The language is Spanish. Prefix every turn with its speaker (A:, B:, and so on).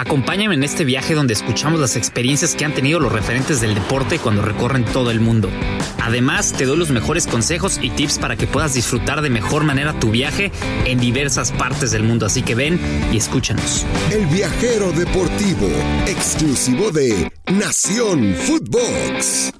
A: Acompáñame en este viaje donde escuchamos las experiencias que han tenido los referentes del deporte cuando recorren todo el mundo. Además, te doy los mejores consejos y tips para que puedas disfrutar de mejor manera tu viaje en diversas partes del mundo. Así que ven y escúchanos.
B: El viajero deportivo, exclusivo de Nación Footbox.